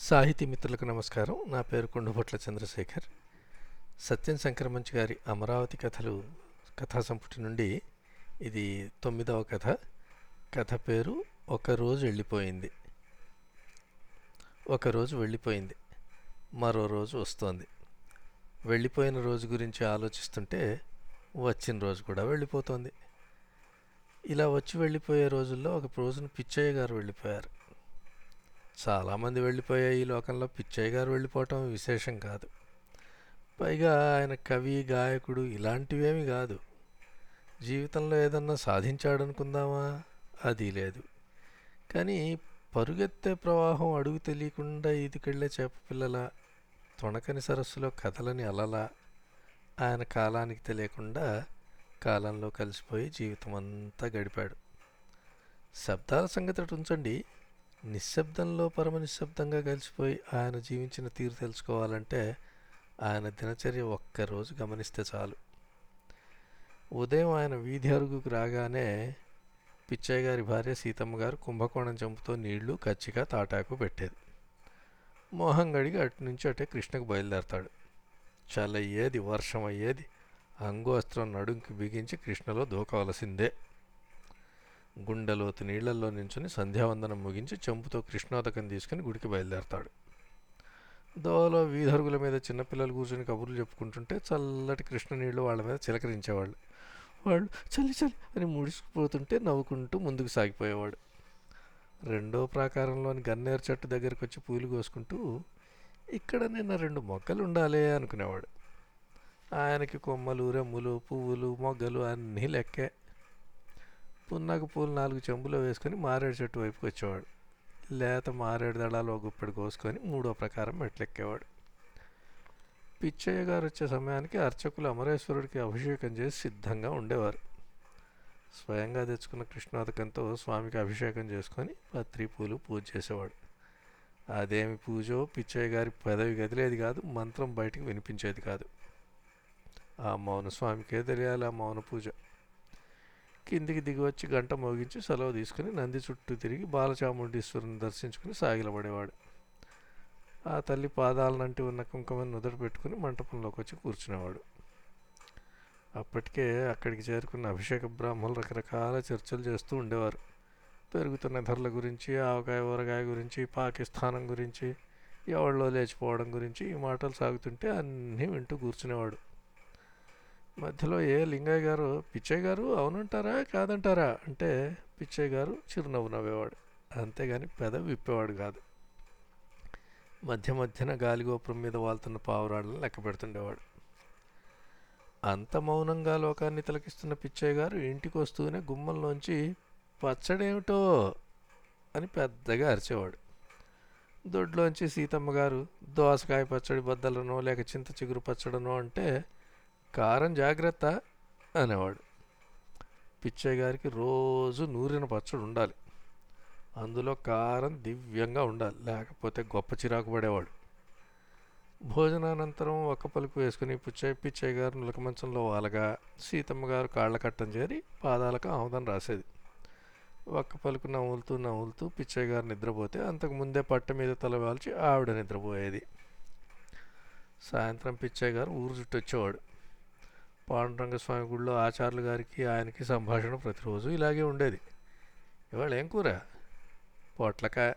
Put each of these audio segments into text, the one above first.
సాహితీ మిత్రులకు నమస్కారం. నా పేరు కొండభొట్ల చంద్రశేఖర్. సత్యం శంకరమంచి గారి అమరావతి కథలు కథా సంపుటి నుండి ఇది తొమ్మిదవ కథ. కథ పేరు ఒక రోజు వెళ్ళిపోయింది. ఒక రోజు వెళ్ళిపోయింది. మరో రోజు వస్తోంది. వెళ్ళిపోయిన రోజు గురించి ఆలోచిస్తుంటే వచ్చిన రోజు కూడా వెళ్ళిపోతోంది. ఇలా వచ్చి వెళ్ళిపోయే రోజుల్లో ఒక రోజున పిచ్చయ్య గారు వెళ్ళిపోయారు. చాలామంది వెళ్ళిపోయే ఈ లోకంలో. పిచ్చయ్య గారు వెళ్ళిపోవటం విశేషం కాదు. పైగా ఆయన కవి గాయకుడు ఇలాంటివేమీ కాదు. జీవితంలో ఏదన్నా సాధించాడనుకుందామా? అది లేదు. కానీ పరుగెత్తే ప్రవాహం అడుగు తెలియకుండా ఈదుకెళ్ళే చేప పిల్లల తొణకని సరస్సులో కథలని అలలా ఆయన కాలానికి తెలియకుండా కాలంలో కలిసిపోయి జీవితం అంతా గడిపాడు. శబ్దాల సంగతి అటు ఉంచండి నిశ్శబ్దంలో పరమ నిశ్శబ్దంగా కలిసిపోయి ఆయన జీవించిన తీరు తెలుసుకోవాలంటే ఆయన దినచర్య ఒక్కరోజు గమనిస్తే చాలు. ఉదయం ఆయన వీధి అరుగుకు రాగానే పిచ్చయ్య గారి భార్య సీతమ్మ గారు కుంభకోణం చెంపుతో నీళ్ళు కచ్చిక తాటాకు పెట్టేది. మోహం గడిగి అటు నుంచి అటే కృష్ణకు బయలుదేరతాడు. చలి అయ్యేది వర్షం అయ్యేది అంగోస్త్రం నడుంకి బిగించి కృష్ణలో దూకవలసిందే. గుండెలోతు నీళ్ళలో నించుని సంధ్యావందనం ముగించి చెంపుతో కృష్ణోదకం తీసుకుని గుడికి బయలుదేరతాడు. దోవలో వీధరుగుల మీద చిన్నపిల్లలు కూర్చొని కబుర్లు చెప్పుకుంటుంటే చల్లటి కృష్ణ నీళ్ళు వాళ్ళ మీద చిలకరించేవాళ్ళు. వాళ్ళు చలి చలి అని ముడిసిపోతుంటే నవ్వుకుంటూ ముందుకు సాగిపోయేవాడు. రెండో ప్రాకారంలోని గన్నేరు చెట్టు దగ్గరికి వచ్చి పూలు కోసుకుంటూ ఇక్కడ నిన్న రెండు మొక్కలు ఉండాలి అనుకునేవాడు. ఆయనకి కొమ్మలు రెమ్ములు పువ్వులు మొగ్గలు అన్నీ లెక్కే. పున్నాకు పూలు నాలుగు చెంబులో వేసుకొని మారేడు చెట్టు వైపుకి వచ్చేవాడు. లేత మారేడు దళాలు ఒక గుప్పెడు కోసుకొని మూడో ప్రకారం మెట్లెక్కేవాడు. పిచ్చయ్య గారు వచ్చే సమయానికి అర్చకులు అమరేశ్వరుడికి అభిషేకం చేసి సిద్ధంగా ఉండేవారు. స్వయంగా తెచ్చుకున్న కృష్ణోదకంతో స్వామికి అభిషేకం చేసుకొని పత్రి పూలు పూజ చేసేవాడు. అదేమి పూజో పిచ్చయ్య గారి పెదవి గదిలేది కాదు మంత్రం బయటికి వినిపించేది కాదు. ఆ మౌన స్వామికే తెలియాలి ఆ మౌన పూజ. కిందికి దిగి వచ్చి గంట మోగించి సెలవు తీసుకుని నంది చుట్టూ తిరిగి బాలచాముండీశ్వరుని దర్శించుకుని సాగిలపడేవాడు. ఆ తల్లి పాదాలనంటి ఉన్న కుంకుమని నుదట పెట్టుకుని మంటపంలోకి వచ్చి కూర్చునేవాడు. అప్పటికే అక్కడికి చేరుకున్న అభిషేక బ్రాహ్మణులు రకరకాల చర్చలు చేస్తూ ఉండేవారు. పెరుగుతున్న ధరల గురించి ఆవకాయ ఊరగాయ గురించి పాకిస్తానం గురించి ఎవళ్ళో లేచిపోవడం గురించి ఈ మాటలు సాగుతుంటే అన్నీ వింటూ కూర్చునేవాడు. మధ్యలో ఏ లింగయ్య గారు పిచ్చయ్య గారు అవునంటారా కాదంటారా? అంటే పిచ్చయ్య గారు చిరునవ్వు నవ్వేవాడు. అంతేగాని పెద విప్పేవాడు కాదు. మధ్య మధ్యన గాలిగోపురం మీద వాళ్తున్న పావురాళ్ళని లెక్క పెడుతుండేవాడు. అంత మౌనంగా లోకాన్ని తిలకిస్తున్న పిచ్చయ్య గారు ఇంటికి వస్తూనే గుమ్మంలోంచి పచ్చడేమిటో అని పెద్దగా అరిచేవాడు. దొడ్లోంచి సీతమ్మ గారు దోసకాయ పచ్చడి బద్దలనో లేక చింత చిగురు పచ్చడనో అంటే కారం జాగ్రత్త అనేవాడు. పిచ్చయ్య గారికి రోజు నూరిన పచ్చడి ఉండాలి. అందులో కారం దివ్యంగా ఉండాలి. లేకపోతే గొప్ప చిరాకు పడేవాడు. భోజనానంతరం ఒక్క పలుకు వేసుకుని పిచ్చయ్య పిచ్చయ్య గారు నులక మంచంలో వాలగా సీతమ్మ గారు కాళ్ళ కట్టం చేరి పాదాలకు ఆముదం రాసేది. ఒక్క పలుకు నవ్వులుతూ నవ్వులుతూ పిచ్చయ్య గారు నిద్రపోతే అంతకు ముందే పట్ట మీద తల వాల్చి ఆవిడ నిద్రపోయేది. సాయంత్రం పిచ్చయ్య గారు ఊరు చుట్టూ వచ్చేవాడు పాండురంగస్వామి గుడిలో ఆచార్యులు గారికి ఆయనకి సంభాషణ ప్రతిరోజు ఇలాగే ఉండేది. ఇవాళ ఏం కూర? పొట్లకాయ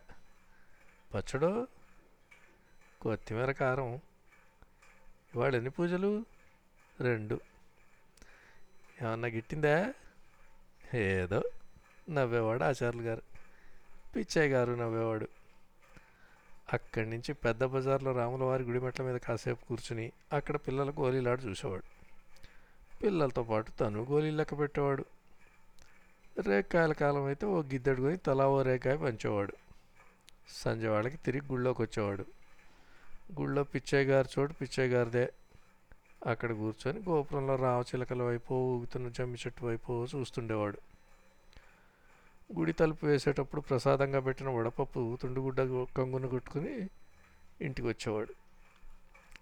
పచ్చడు? కొత్తిమీర కారం? ఇవాళ ఎన్ని పూజలు? రెండు. ఏమన్నా గిట్టిందా? ఏదో నవ్వేవాడు ఆచార్యులు గారు. పిచ్చయ్య గారు నవ్వేవాడు. అక్కడి నుంచి పెద్ద బజార్లో రాములవారి గుడి మెట్ల మీద కాసేపు కూర్చుని అక్కడ పిల్లలకు ఓలీలాడు చూసేవాడు. పిల్లలతో పాటు తను గోళీలు లెక్క పెట్టేవాడు. రేకాయల కాలం అయితే ఓ గిద్దెడు కొని తలా ఓ రేకాయ పంచేవాడు. సంజೆ వాళ్ళకి తిరిగి గుళ్ళోకి వచ్చేవాడు. గుళ్ళో పిచ్చయ్య గారి చోటు పిచ్చయ్య గారిదే అక్కడ కూర్చొని గోపురంలో రామచిలకల వైపు ఊగుతున్న జమ్మి చెట్టు వైపు చూస్తుండేవాడు. గుడి తలుపు వేసేటప్పుడు ప్రసాదంగా పెట్టిన వడపప్పు తుండుగుడ్డ కంగున కొట్టుకుని ఇంటికి వచ్చేవాడు.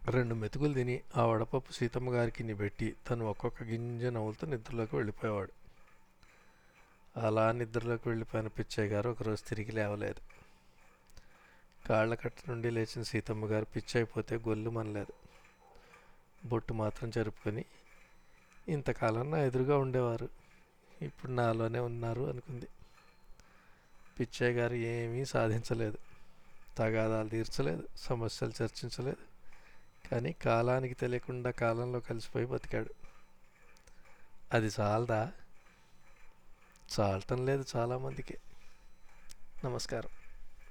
రెండు మెతుకులు తిని ఆ వడపప్పు సీతమ్మ గారికి పెట్టి తను ఒక్కొక్క గింజ నవ్వులతో నిద్రలోకి వెళ్ళిపోయేవాడు. అలా నిద్రలోకి వెళ్ళిపోయిన పిచ్చయ్య గారు ఒకరోజు తిరిగి లేవలేదు. కాళ్ళ కట్ట నుండి లేచిన సీతమ్మ గారు పిచ్చి అయిపోతే గొల్లు మనలేదు. బొట్టు మాత్రం జరుపుకొని ఇంతకాలం నా ఎదురుగా ఉండేవారు. ఇప్పుడు నాలోనే ఉన్నారు అనుకుంది. పిచ్చయ్య గారు ఏమీ సాధించలేదు. తగాదాలు తీర్చలేదు. సమస్యలు చర్చించలేదు. కానీ కాలానికి తెలియకుండా కాలంలో కలిసిపోయి బతికాడు. అది చాలదా? చాలటం లేదు చాలామందికి. నమస్కారం.